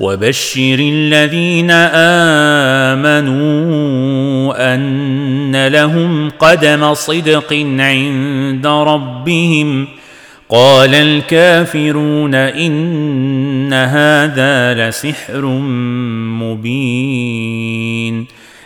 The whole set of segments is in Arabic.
وبشر الذين آمنوا أن لهم قدم صدق عند ربهم. قال الكافرون إن هذا لسحر مبين.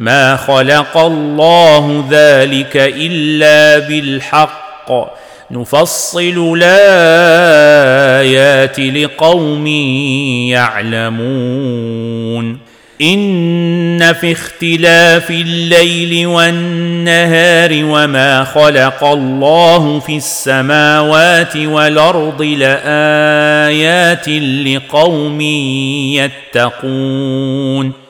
ما خلق الله ذلك الا بالحق. نفصل الايات لقوم يعلمون. ان في اختلاف الليل والنهار وما خلق الله في السماوات والارض لايات لقوم يتقون.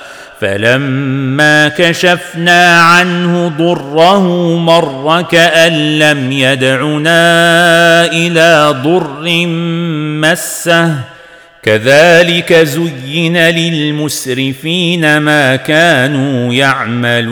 فلما كشفنا عنه ضره مر كأن لم يدعنا إلى ضر مسه. كذلك زين للمسرفين ما كانوا يعملون.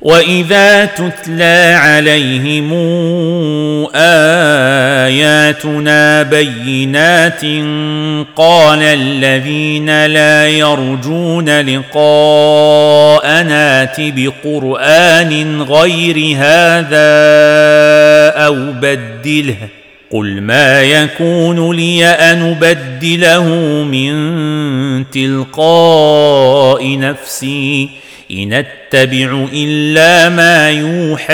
واذا تتلى عليهم اياتنا بينات قال الذين لا يرجون لقاءنا بقران غير هذا أو بدله قل ما يكون لي ان ابدله من تلقاء نفسي ان أتبع إلا ما يوحى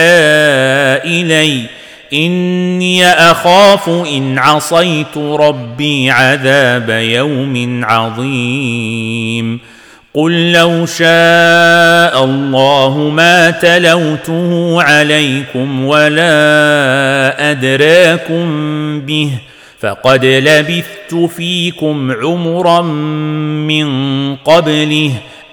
إلي. إني أخاف إن عصيت ربي عذاب يوم عظيم. قل لو شاء الله ما تلوته عليكم ولا أدراكم به فقد لبثت فيكم عمرا من قبله.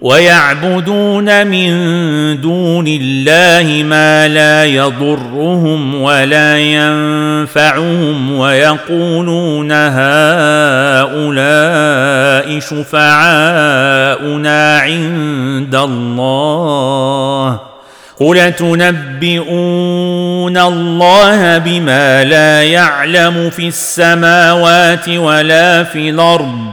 ويعبدون من دون الله ما لا يضرهم ولا ينفعهم ويقولون هؤلاء شفعاؤنا عند الله قل تنبئون الله بما لا يعلم في السماوات ولا في الأرض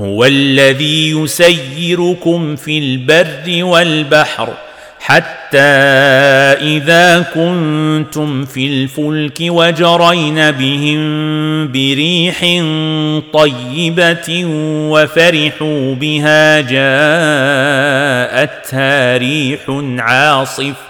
هو الذي يسيركم في البر والبحر حتى إذا كنتم في الفلك وجرين بهم بريح طيبة وفرحوا بها جاءتها ريح عاصف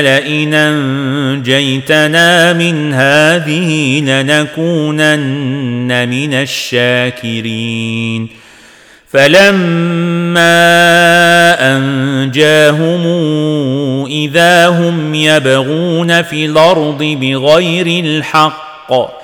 لئن أنجيتنا من هذه لنكونن من الشاكرين. فلما أنجاهم إذا هم يبغون في الأرض بغير الحق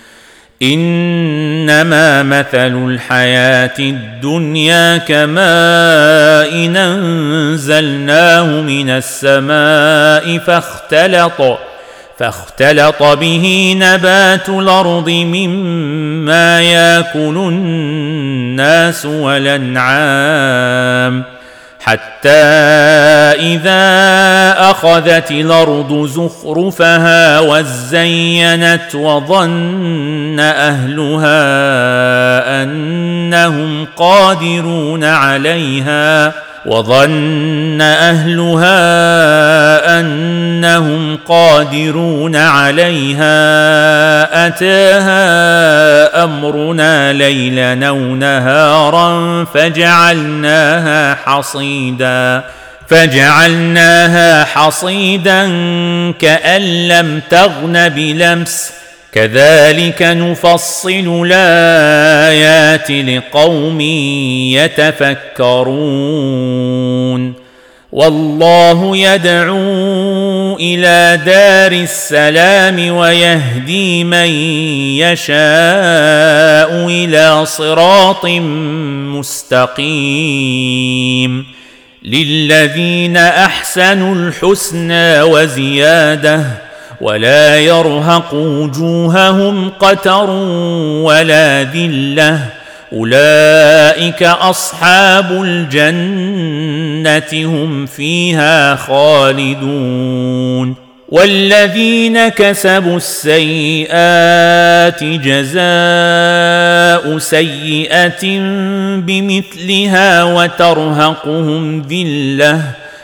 إنما مثل الحياة الدنيا كماء أنزلناه من السماء فاختلط فاختلط به نبات الأرض مما يأكل الناس والأنعام. حتى إذا أخذت الأرض زخرفها وزينت وظن أهلها أنهم قادرون عليها وظن أهلها أنهم قادرون عليها. أتاها أمرنا ليلا أو نهارا فجعلناها حصيدا. فجعلناها حصيدا كأن لم تغن بلمس. كذلك نفصل الآيات لقوم يتفكرون. والله يدعو إلى دار السلام ويهدي من يشاء إلى صراط مستقيم. للذين أحسنوا الحسنى وزيادة ولا يرهق وجوههم قتر ولا ذلة. أولئك أصحاب الجنة هم فيها خالدون. والذين كسبوا السيئات جزاء سيئة بمثلها وترهقهم ذلة.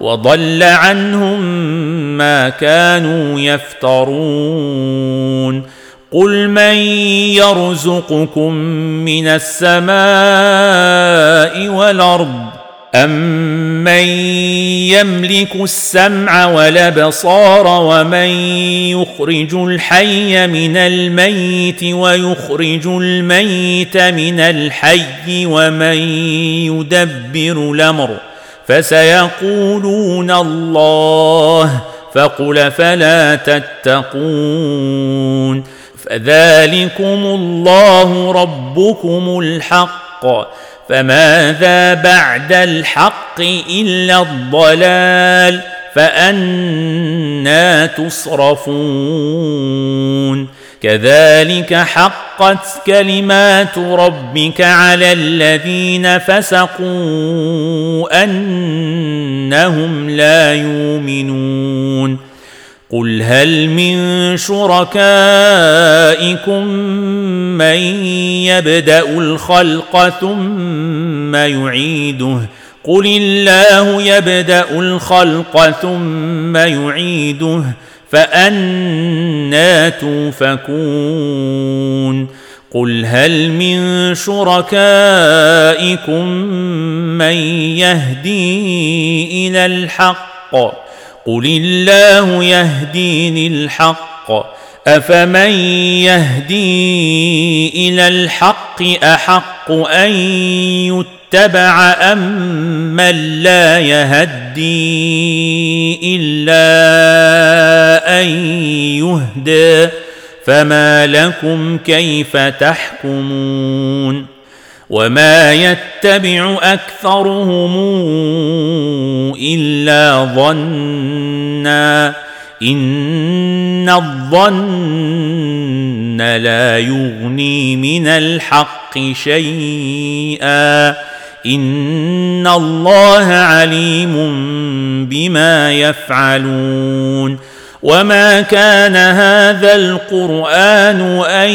وضل عنهم ما كانوا يفترون. قل من يرزقكم من السماء والأرض امن يملك السمع والأبصار ومن يخرج الحي من الميت ويخرج الميت من الحي ومن يدبر الأمر فسيقولون الله فقل فلا تتقون فذلكم الله ربكم الحق فماذا بعد الحق إلا الضلال فأنا تصرفون كذلك حقت كلمات ربك على الذين فسقوا أنهم لا يؤمنون. قل هل من شركائكم من يبدأ الخلق ثم يعيده؟ قل الله يبدأ الخلق ثم يعيده. فأنا توفكون. قل هل من شركائكم من يهدي إلى الحق؟ قل الله يهدي للحق. أفمن يهدي إلى الحق أحق أن يتبع اتبع أمن لا يهدي إلا أن يهدى فما لكم كيف تحكمون وما يتبع أكثرهم إلا ظنّا إن الظن لا يغني من الحق شيئا. إن الله عليم بما يفعلون. وما كان هذا القرآن أن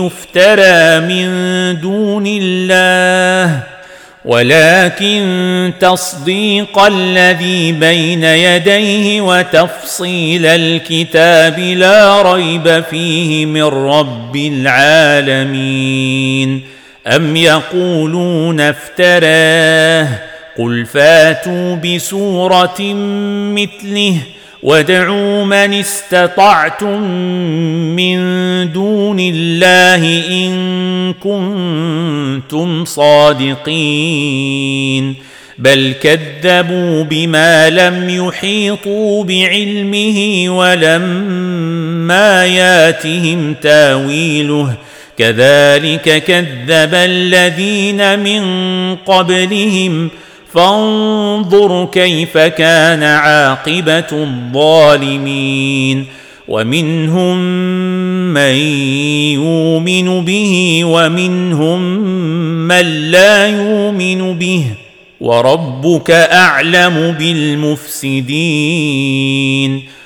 يفترى من دون الله ولكن تصديق الذي بين يديه وتفصيل الكتاب لا ريب فيه من رب العالمين. أم يقولون افتراه؟ قل فاتوا بسورة مثله وادعوا من استطعتم من دون الله ان كنتم صادقين بل كذبوا بما لم يحيطوا بعلمه ولما ياتهم تاويله كذلك كذب الذين من قبلهم فانظر كيف كان عاقبة الظالمين ومنهم من يؤمن به ومنهم من لا يؤمن به وربك أعلم بالمفسدين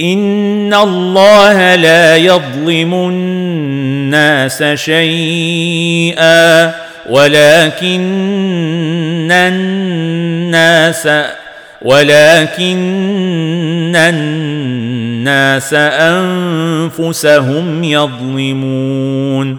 ان الله لا يظلم الناس شيئا ولكن الناس ولكن الناس انفسهم يظلمون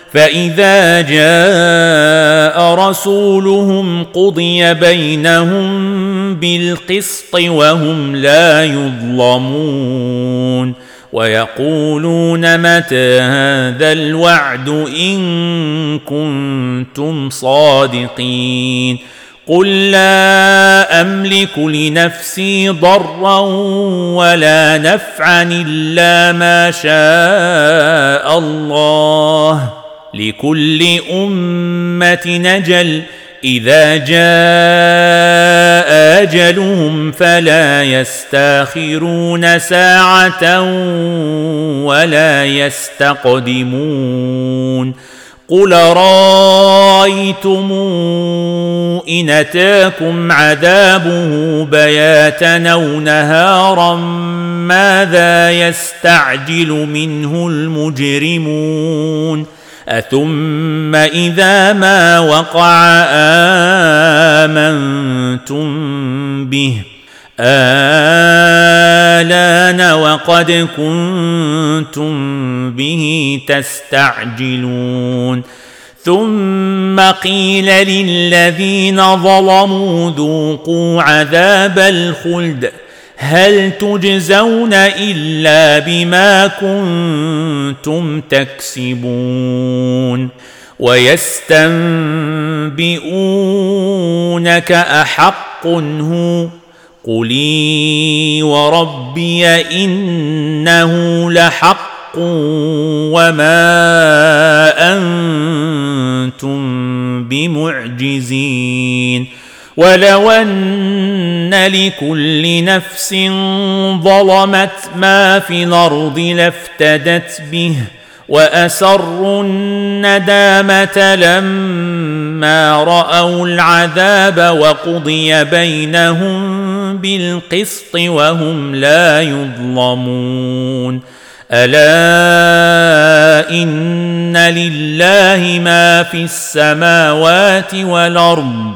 فإذا جاء رسولهم قضي بينهم بالقسط وهم لا يظلمون ويقولون متى هذا الوعد إن كنتم صادقين قل لا أملك لنفسي ضرا ولا نفعا إلا ما شاء الله لكل أمة نجل. إذا جاء أجلهم فلا يستأخرون ساعة ولا يستقدمون. قل رأيتم إن أتاكم عذابه بياتا أو نهارا ماذا يستعجل منه المجرمون؟ اثم اذا ما وقع امنتم به آلان وقد كنتم به تستعجلون ثم قيل للذين ظلموا ذوقوا عذاب الخلد هل تجزون إلا بما كنتم تكسبون ويستنبئونك أحق هو قلي وربي إنه لحق وما أنتم بمعجزين ولو ان لكل نفس ظلمت ما في الأرض لافتدت به واسروا الندامه لما راوا العذاب وقضي بينهم بالقسط وهم لا يظلمون الا ان لله ما في السماوات والارض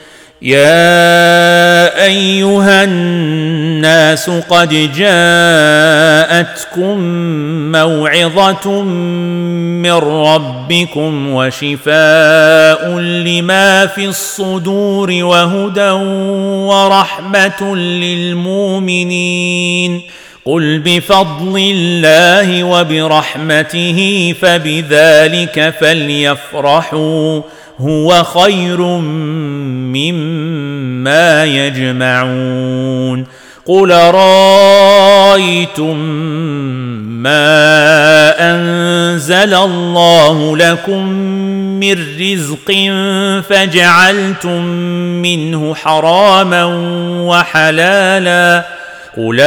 يا أيها الناس قد جاءتكم موعظة من ربكم وشفاء لما في الصدور وهدى ورحمة للمؤمنين قل بفضل الله وبرحمته فبذلك فليفرحوا هو خير مما يجمعون قل رايتم ما انزل الله لكم من رزق فجعلتم منه حراما وحلالا قل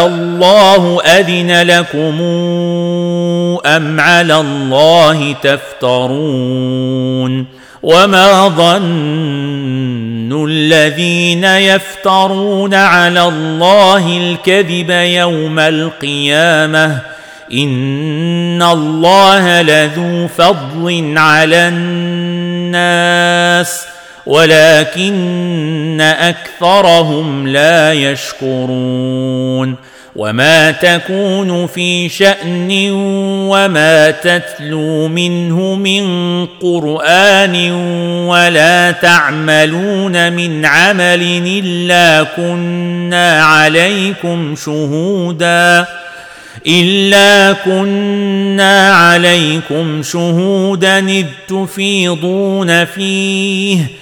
الله اذن لكم ام على الله تفترون وما ظن الذين يفترون على الله الكذب يوم القيامه ان الله لذو فضل على الناس ولكن أكثرهم لا يشكرون وما تكون في شأن وما تتلو منه من قرآن ولا تعملون من عمل إلا كنا عليكم شهودا إلا كنا عليكم شهودا إذ تفيضون فيه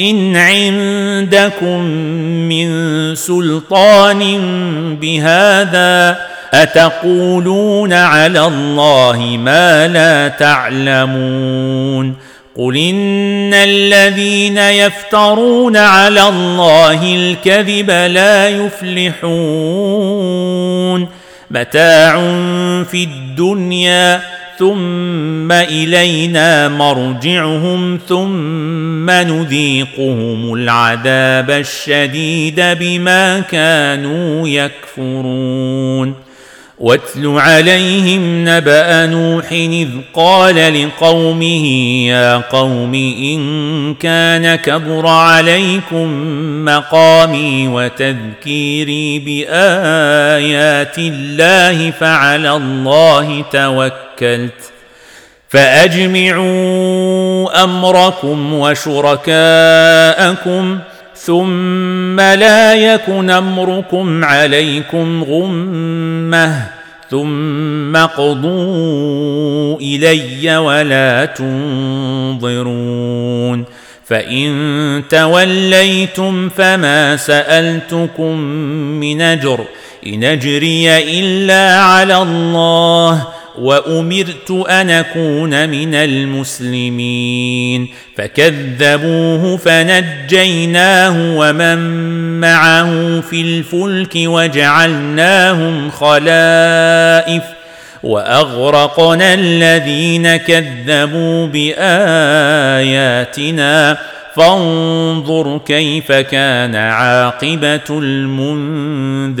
إن عندكم من سلطان بهذا أتقولون على الله ما لا تعلمون قل إن الذين يفترون على الله الكذب لا يفلحون متاع في الدنيا ثم إلينا مرجعهم ثم نذيقهم العذاب الشديد بما كانوا يكفرون. واتل عليهم نبأ نوح إذ قال لقومه يا قوم إن كان كبر عليكم مقامي وتذكيري بآيات الله فعلى الله توكلت فأجمعوا أمركم وشركاءكم ثم لا يكن أمركم عليكم غمة ثم قضوا إلي ولا تنظرون فإن توليتم فما سألتكم من أجر إن أجري إلا على الله وأمرت أن أكون من المسلمين. فكذبوه فنجيناه ومن معه في الفلك وجعلناهم خلائف وأغرقنا الذين كذبوا بآياتنا. فانظر كيف كان عاقبة المنذرين.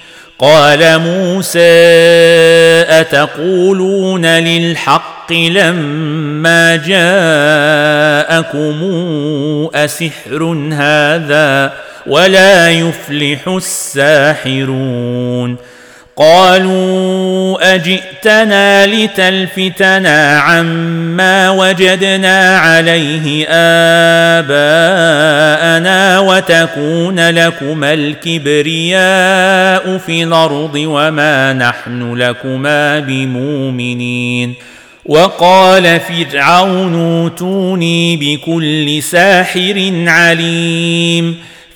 قال موسى أتقولون للحق لما جاءكم أسحر هذا ولا يفلح الساحرون؟ قالوا أجئتنا لتلفتنا عما وجدنا عليه آباءنا وتكون لكما الكبرياء في الأرض وما نحن لكما بمؤمنين. وقال فرعون أوتوني بكل ساحر عليم.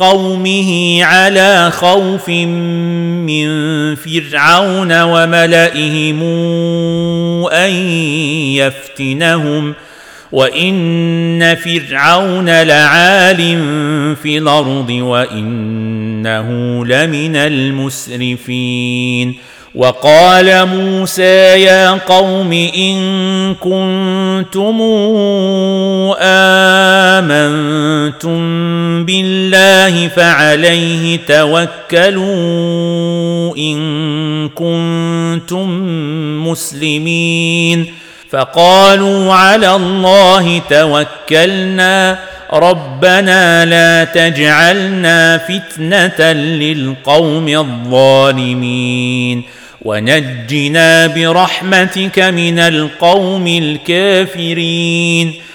قومه على خوف من فرعون وملئهم أن يفتنهم وإن فرعون لعال في الأرض وإنه لمن المسرفين وقال موسى يا قوم إن كنتم آمنتم بالله فعليه توكلوا إن كنتم مسلمين. فقالوا على الله توكلنا ربنا لا تجعلنا فتنة للقوم الظالمين. ونجنا برحمتك من القوم الكافرين.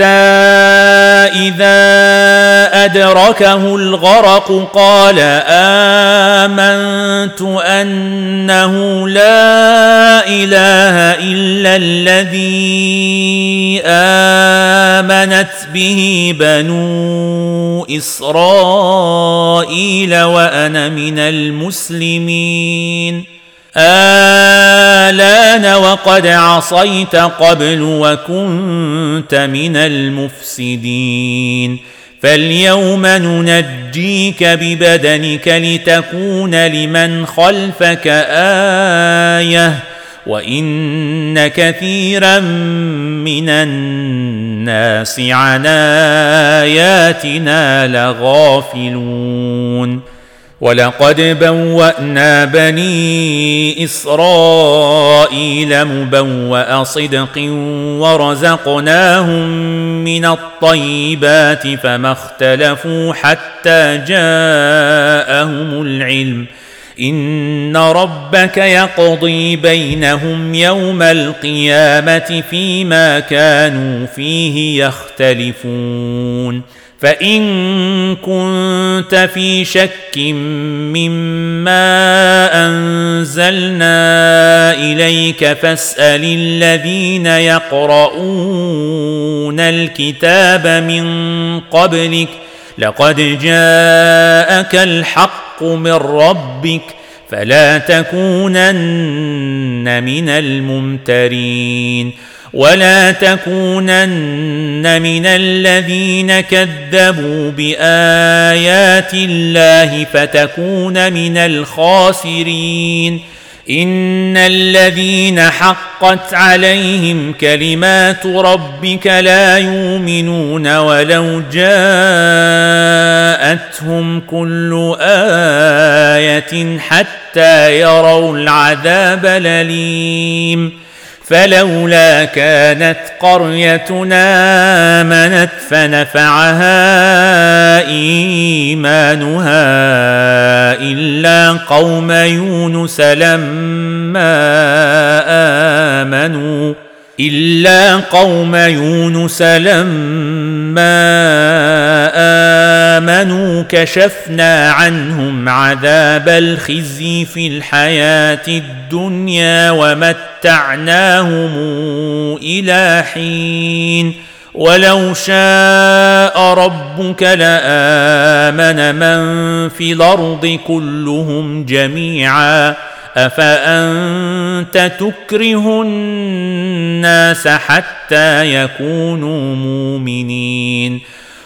اذا ادركه الغرق قال امنت انه لا اله الا الذي امنت به بنو اسرائيل وأنا من المسلمين آلان وقد عصيت قبل وكنت من المفسدين. فاليوم ننجيك ببدنك لتكون لمن خلفك آية وإن كثيرا من الناس عن آياتنا لغافلون. ولقد بوأنا بني إسرائيل مبوأ صدق ورزقناهم من الطيبات فما اختلفوا حتى جاءهم العلم. إن ربك يقضي بينهم يوم القيامة فيما كانوا فيه يختلفون. فإن كنت في شك مما أنزلنا إليك فاسأل الذين يقرؤون الكتاب من قبلك لقد جاءك الحق من ربك فلا تكونن من الممترين ولا تكونن من الذين كذبوا بايات الله فتكون من الخاسرين ان الذين حقت عليهم كلمات ربك لا يؤمنون ولو جاءتهم كل إيه حتى يروا العذاب الاليم فلولا كانت قريتنا آمنت فنفعها إيمانها إلا قوم يونس لما آمنوا إلا قوم يونس لما آمنوا كشفنا عنهم عذاب الخزي في الحياة الدنيا ومتعناهم إلى حين. ولو شاء ربك لآمن من في الأرض كلهم جميعا. أفأنت تكره الناس حتى يكونوا مؤمنين؟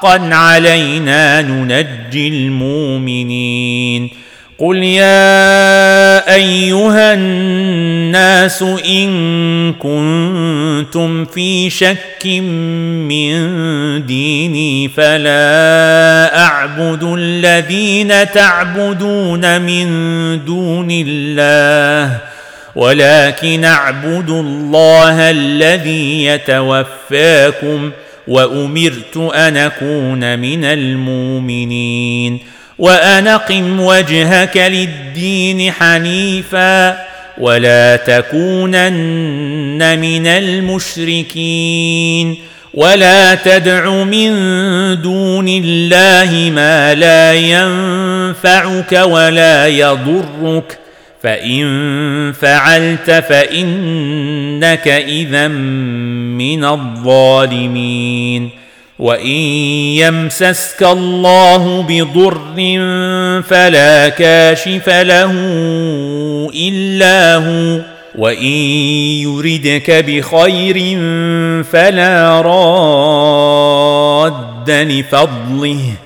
حقا علينا ننجي المؤمنين. قل يا أيها الناس إن كنتم في شك من ديني فلا أعبد الذين تعبدون من دون الله ولكن أعبد الله الذي يتوفاكم. وأمرت أن أكون من المؤمنين وأن أقم وجهك للدين حنيفا ولا تكونن من المشركين ولا تدع من دون الله ما لا ينفعك ولا يضرك فان فعلت فانك اذا من الظالمين وان يمسسك الله بضر فلا كاشف له الا هو وان يردك بخير فلا راد لفضله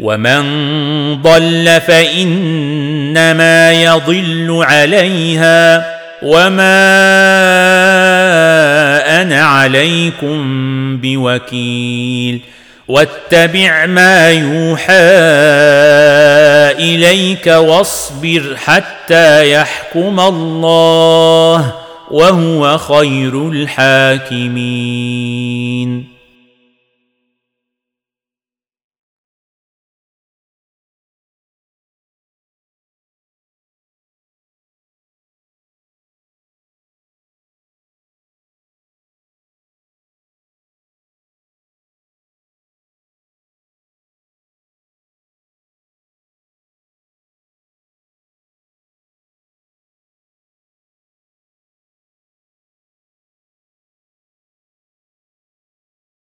ومن ضل فانما يضل عليها وما أنا عليكم بوكيل واتبع ما يوحى اليك واصبر حتى يحكم الله وهو خير الحاكمين